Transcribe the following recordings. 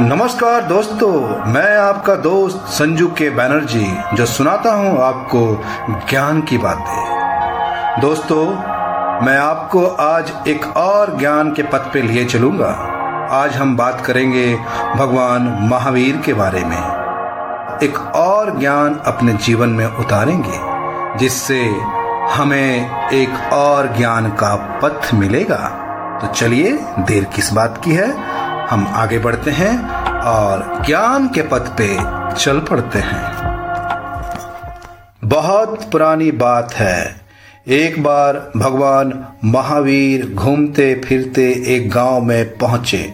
नमस्कार दोस्तों, मैं आपका दोस्त संजू के बैनर्जी जो सुनाता हूँ आपको ज्ञान की बातें। दोस्तों, मैं आपको आज एक और ज्ञान के पथ पे लिए चलूँगा। आज हम बात करेंगे भगवान महावीर के बारे में। एक और ज्ञान अपने जीवन में उतारेंगे, जिससे हमें एक और ज्ञान का पथ मिलेगा। तो चलिए, देर किस बात की है? हम आगे बढ़ते हैं और ज्ञान के पथ पे चल पड़ते हैं। बहुत पुरानी बात है। एक बार भगवान महावीर घूमते फिरते एक गाँव में पहुँचे।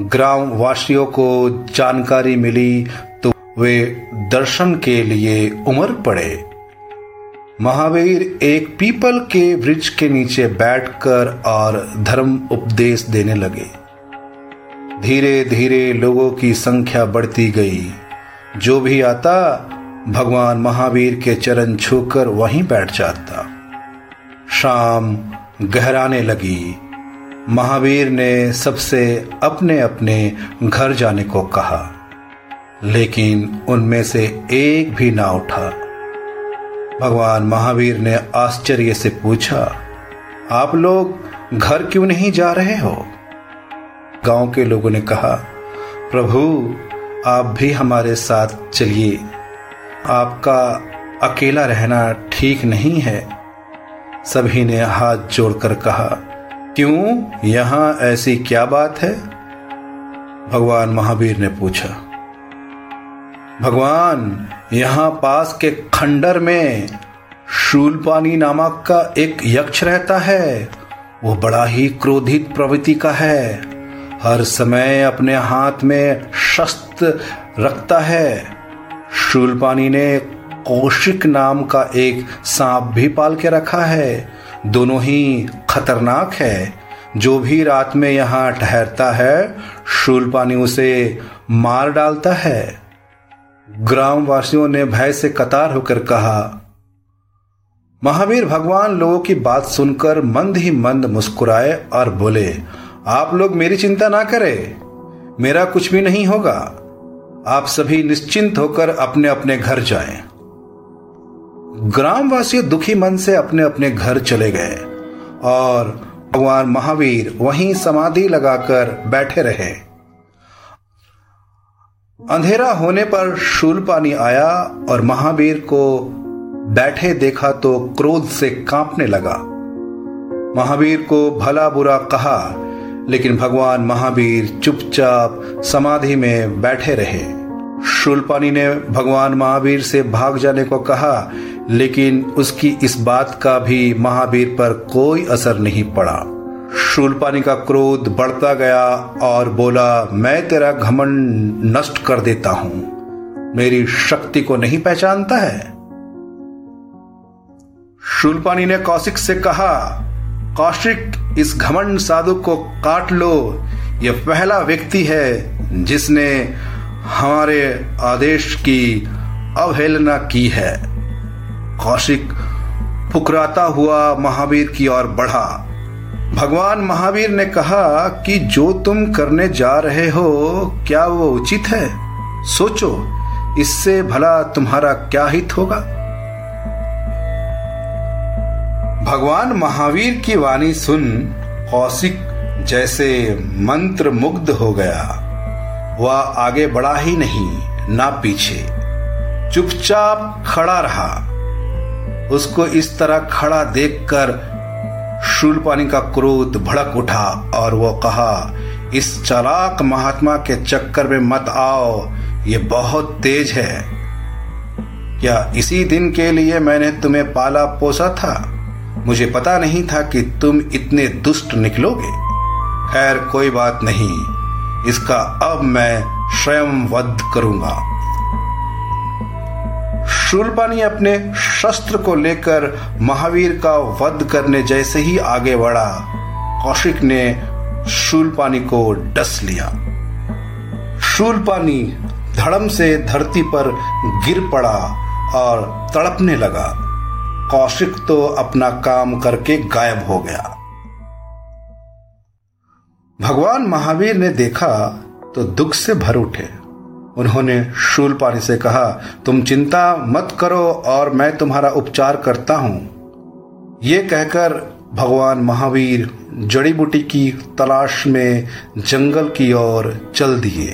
ग्राम वासियों को जानकारी मिली तो वे दर्शन के लिए उमर पड़े। महावीर एक पीपल के वृक्ष के नीचे बैठकर और धर्म उपदेश देने लगे। धीरे धीरे लोगों की संख्या बढ़ती गई। जो भी आता, भगवान महावीर के चरण छूकर वहीं बैठ जाता। शाम गहराने लगी। महावीर ने सबसे अपने अपने घर जाने को कहा, लेकिन उनमें से एक भी ना उठा। भगवान महावीर ने आश्चर्य से पूछा, आप लोग घर क्यों नहीं जा रहे हो? गाँव के लोगों ने कहा, प्रभु, आप भी हमारे साथ चलिए। आपका अकेला रहना ठीक नहीं है। सभी ने हाथ जोड़कर कहा, क्यों? यहाँ ऐसी क्या बात है? भगवान महावीर ने पूछा, भगवान, यहाँ पास के खंडर में शूलपानी नामक का एक यक्ष रहता है। वो बड़ा ही क्रोधित प्रवृत्ति का है। हर समय अपने हाथ में शस्त्र रखता है। शूलपानी ने कौशिक नाम का एक सांप भी पाल के रखा है। दोनों ही खतरनाक है। जो भी रात में यहाँ ठहरता है, शूलपानी उसे मार डालता है। ग्राम वासियों ने भय से कतार होकर कहा, महावीर भगवान लोगों की बात सुनकर मंद ही मंद मुस्कुराए और बोले आप लोग मेरी चिंता ना करें। मेरा कुछ भी नहीं होगा। आप सभी निश्चिंत होकर अपने अपने घर जाएँ। ग्रामवासी दुखी मन से अपने अपने घर चले गए और भगवान महावीर वहीं समाधि लगाकर बैठे रहे। अंधेरा होने पर शूलपानी आया और महावीर को बैठे देखा तो क्रोध से कांपने लगा। महावीर को भला बुरा कहा लेकिन भगवान महावीर चुपचाप समाधि में बैठे रहे। शूलपानी ने भगवान महावीर से भाग जाने को कहा, लेकिन उसकी इस बात का भी महावीर पर कोई असर नहीं पड़ा। शूलपानी का क्रोध बढ़ता गया और बोला, मैं तेरा घमंड नष्ट कर देता हूँ। मेरी शक्ति को नहीं पहचानता है? शूलपानी ने कौशिक से कहा कौशिक, इस घमंड साधु को काट लो। यह पहला व्यक्ति है जिसने हमारे आदेश की अवहेलना की है। कौशिक फुकराता हुआ महावीर की ओर बढ़ा। भगवान महावीर ने कहा कि जो तुम करने जा रहे हो, क्या वो उचित है? सोचो, इससे भला तुम्हारा क्या हित होगा? भगवान महावीर की वाणी सुन कौशिक जैसे मंत्र मुग्ध हो गया। वह आगे बढ़ा ही नहीं, ना पीछे। चुपचाप खड़ा रहा। उसको इस तरह खड़ा देखकर शूलपानी का क्रोध भड़क उठा और वो कहा, इस चालाक महात्मा के चक्कर में मत आओ, ये बहुत तेज है। क्या इसी दिन के लिए मैंने तुम्हें पाला पोसा था? मुझे पता नहीं था कि तुम इतने दुष्ट निकलोगे। खैर, कोई बात नहीं। इसका अब मैं स्वयं वध करूँगा। शूलपानी अपने शस्त्र को लेकर महावीर का वध करने जैसे ही आगे बढ़ा, कौशिक ने शूलपानी को डस लिया। शूलपानी धड़म से धरती पर गिर पड़ा और तड़पने लगा। कौशिक तो अपना काम करके गायब हो गया। भगवान महावीर ने देखा तो दुख से भर उठे। उन्होंने शूलपाणी से कहा, तुम चिंता मत करो और मैं तुम्हारा उपचार करता हूँ। ये कहकर भगवान महावीर जड़ी बूटी की तलाश में जंगल की ओर चल दिए।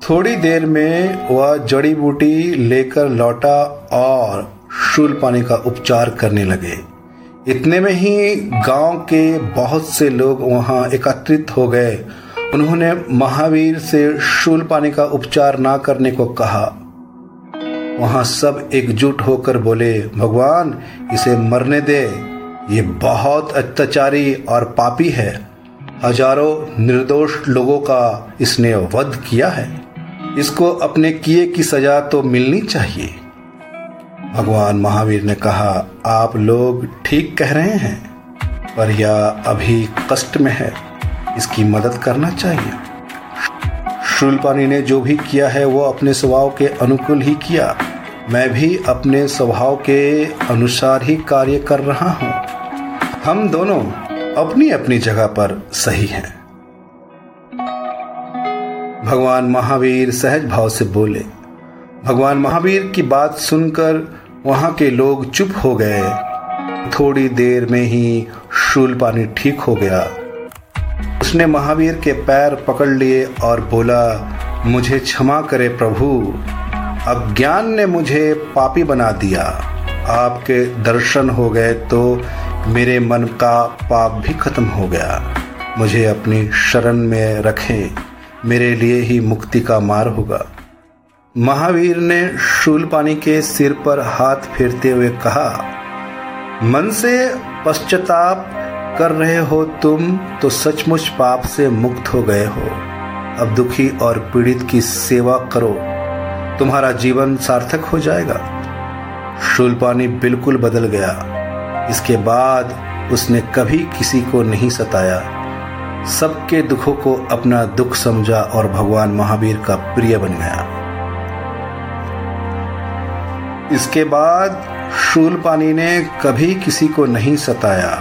थोड़ी देर में वह जड़ी बूटी लेकर लौटा और शूलपानी का उपचार करने लगे। इतने में ही गाँव के बहुत से लोग वहाँ एकत्रित हो गए। उन्होंने महावीर से शूल पानी का उपचार ना करने को कहा। वहाँ सब एकजुट होकर बोले, भगवान, इसे मरने दे। ये बहुत अत्याचारी और पापी है। हज़ारों निर्दोष लोगों का इसने वध किया है। इसको अपने किए की सजा तो मिलनी चाहिए। भगवान महावीर ने कहा, आप लोग ठीक कह रहे हैं, पर यह अभी कष्ट में है। इसकी मदद करना चाहिए। शूलपानी ने जो भी किया है, वो अपने स्वभाव के अनुकूल ही किया। मैं भी अपने स्वभाव के अनुसार ही कार्य कर रहा हूँ। हम दोनों अपनी अपनी जगह पर सही हैं। भगवान महावीर सहज भाव से बोले। भगवान महावीर की बात सुनकर वहाँ के लोग चुप हो गए। थोड़ी देर में ही शूल पानी ठीक हो गया। उसने महावीर के पैर पकड़ लिए और बोला, मुझे क्षमा करे प्रभु। अज्ञान ने मुझे पापी बना दिया। आपके दर्शन हो गए तो मेरे मन का पाप भी खत्म हो गया। मुझे अपनी शरण में रखें। मेरे लिए ही मुक्ति का मार होगा। महावीर ने शूलपानी के सिर पर हाथ फेरते हुए कहा, मन से पश्चाताप कर रहे हो तुम तो सचमुच पाप से मुक्त हो गए हो। अब दुखी और पीड़ित की सेवा करो, तुम्हारा जीवन सार्थक हो जाएगा। शूलपानी बिल्कुल बदल गया। इसके बाद उसने कभी किसी को नहीं सताया। सबके दुखों को अपना दुख समझा और भगवान महावीर का प्रिय बन गया। इसके बाद शूलपानी ने कभी किसी को नहीं सताया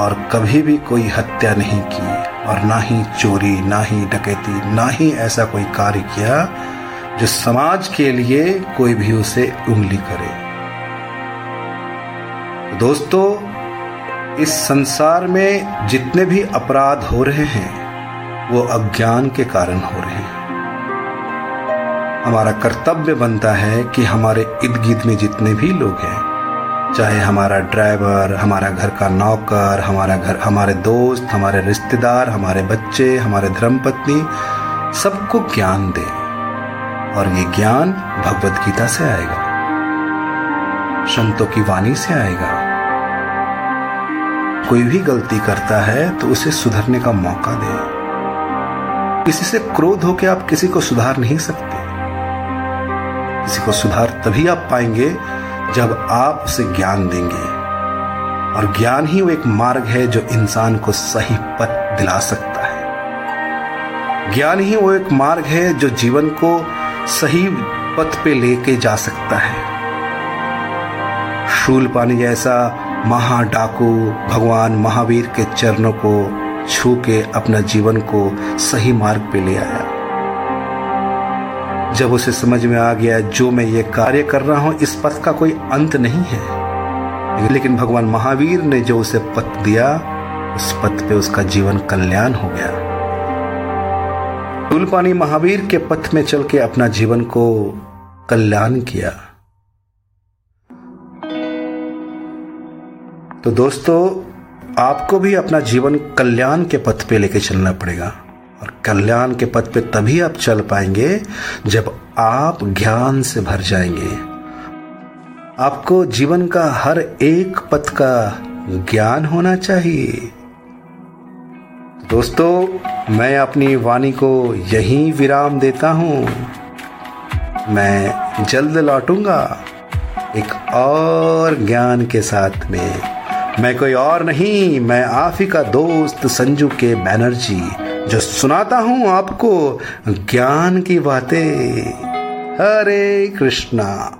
और कभी भी कोई हत्या नहीं की और ना ही चोरी, ना ही डकैती, ना ही ऐसा कोई कार्य किया जो समाज के लिए कोई भी उसे उंगली करे। दोस्तों, इस संसार में जितने भी अपराध हो रहे हैं, वो अज्ञान के कारण हो रहे हैं। हमारा कर्तव्य बनता है कि हमारे इर्द गिर्द में जितने भी लोग हैं, चाहे हमारा ड्राइवर, हमारा घर का नौकर, हमारा घर, हमारे दोस्त, हमारे रिश्तेदार, हमारे बच्चे, हमारे धर्मपत्नी, सबको ज्ञान दें। और ये ज्ञान भगवत गीता से आएगा। संतों की वाणी से आएगा। कोई भी गलती करता है तो उसे सुधरने का मौका दे। किसी से क्रोध होकर आप किसी को सुधार नहीं सकते। किसी को सुधार तभी आप पाएँगे जब आप उसे ज्ञान देंगे। और ज्ञान ही वो एक मार्ग है जो इंसान को सही पथ दिला सकता है। ज्ञान ही वो एक मार्ग है जो जीवन को सही पथ पे लेके जा सकता है। शूल पानी जैसा महा डाकू भगवान महावीर के चरणों को छू के अपना जीवन को सही मार्ग पे ले आया। जब उसे समझ में आ गया, जो मैं ये कार्य कर रहा हूँ, इस पथ का कोई अंत नहीं है। लेकिन भगवान महावीर ने जो उसे पथ दिया, उस पथ पे उसका जीवन कल्याण हो गया। तुलपानी महावीर के पथ में चल के अपना जीवन को कल्याण किया। तो दोस्तों, आपको भी अपना जीवन कल्याण के पथ पे लेके चलना पड़ेगा। और कल्याण के पथ पे तभी आप चल पाएँगे जब आप ज्ञान से भर जाएँगे। आपको जीवन का हर एक पथ का ज्ञान होना चाहिए। दोस्तों, मैं अपनी वाणी को यहीं विराम देता हूँ। मैं जल्द लौटूँगा एक और ज्ञान के साथ में। मैं कोई और नहीं, मैं ही का दोस्त संजू के बैनर्जी। जो सुनाता हूँ आपको ज्ञान की बातें। हरे कृष्णा।